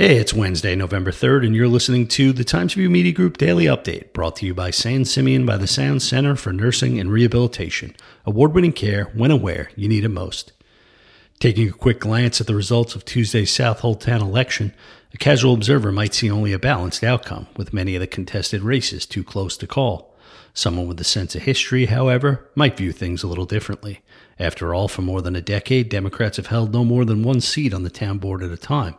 Hey, it's Wednesday, November 3rd, and you're listening to the Times Review Media Group Daily Update, brought to you by San Simeon by the Sound Center for Nursing and Rehabilitation. Award winning care when and where you need it most. Taking a quick glance at the results of Tuesday's Southold Town election, a casual observer might see only a balanced outcome, with many of the contested races too close to call. Someone with a sense of history, however, might view things a little differently. After all, for more than a decade, Democrats have held no more than one seat on the town board at a time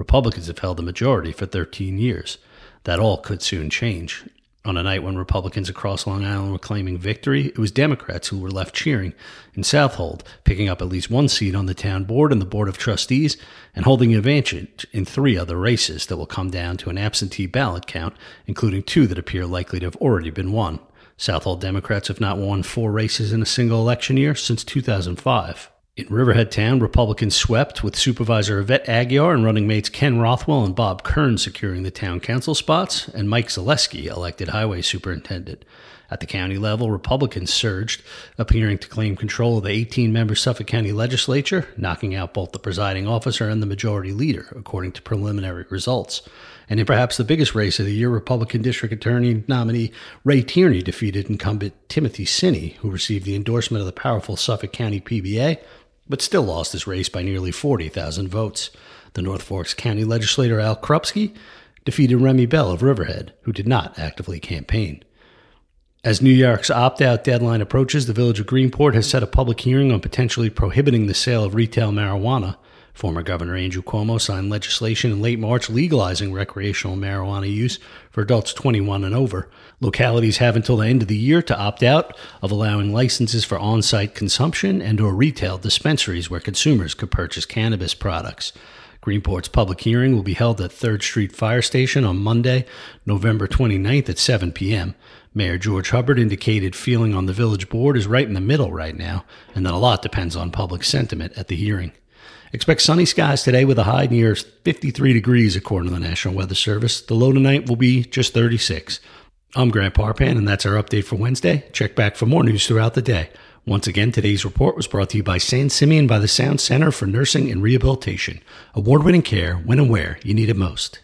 Republicans have held the majority for 13 years. That all could soon change. On a night when Republicans across Long Island were claiming victory, it was Democrats who were left cheering in Southold, picking up at least one seat on the town board and the Board of Trustees, and holding an advantage in three other races that will come down to an absentee ballot count, including two that appear likely to have already been won. Southold Democrats have not won four races in a single election year since 2005. In Riverhead Town, Republicans swept with Supervisor Yvette Aguiar and running mates Ken Rothwell and Bob Kern securing the town council spots, and Mike Zaleski elected highway superintendent. At the county level, Republicans surged, appearing to claim control of the 18 member Suffolk County legislature, knocking out both the presiding officer and the majority leader, according to preliminary results. And in perhaps the biggest race of the year, Republican District Attorney nominee Ray Tierney defeated incumbent Timothy Sini, who received the endorsement of the powerful Suffolk County PBA but still lost his race by nearly 40,000 votes. The North Forks County legislator Al Krupski defeated Remy Bell of Riverhead, who did not actively campaign. As New York's opt out deadline approaches, the village of Greenport has set a public hearing on potentially prohibiting the sale of retail marijuana. Former Governor Andrew Cuomo signed legislation in late March legalizing recreational marijuana use for adults 21 and over. Localities have until the end of the year to opt out of allowing licenses for on-site consumption and or retail dispensaries where consumers could purchase cannabis products. Greenport's public hearing will be held at 3rd Street Fire Station on Monday, November 29th at 7 p.m. Mayor George Hubbard indicated feeling on the village board is right in the middle right now, and that a lot depends on public sentiment at the hearing. Expect sunny skies today with a high near 53 degrees, according to the National Weather Service. The low tonight will be just 36. I'm Grant Parpan, and that's our update for Wednesday. Check back for more news throughout the day. Once again, today's report was brought to you by San Simeon by the Sound Center for Nursing and Rehabilitation. Award winning care when and where you need it most.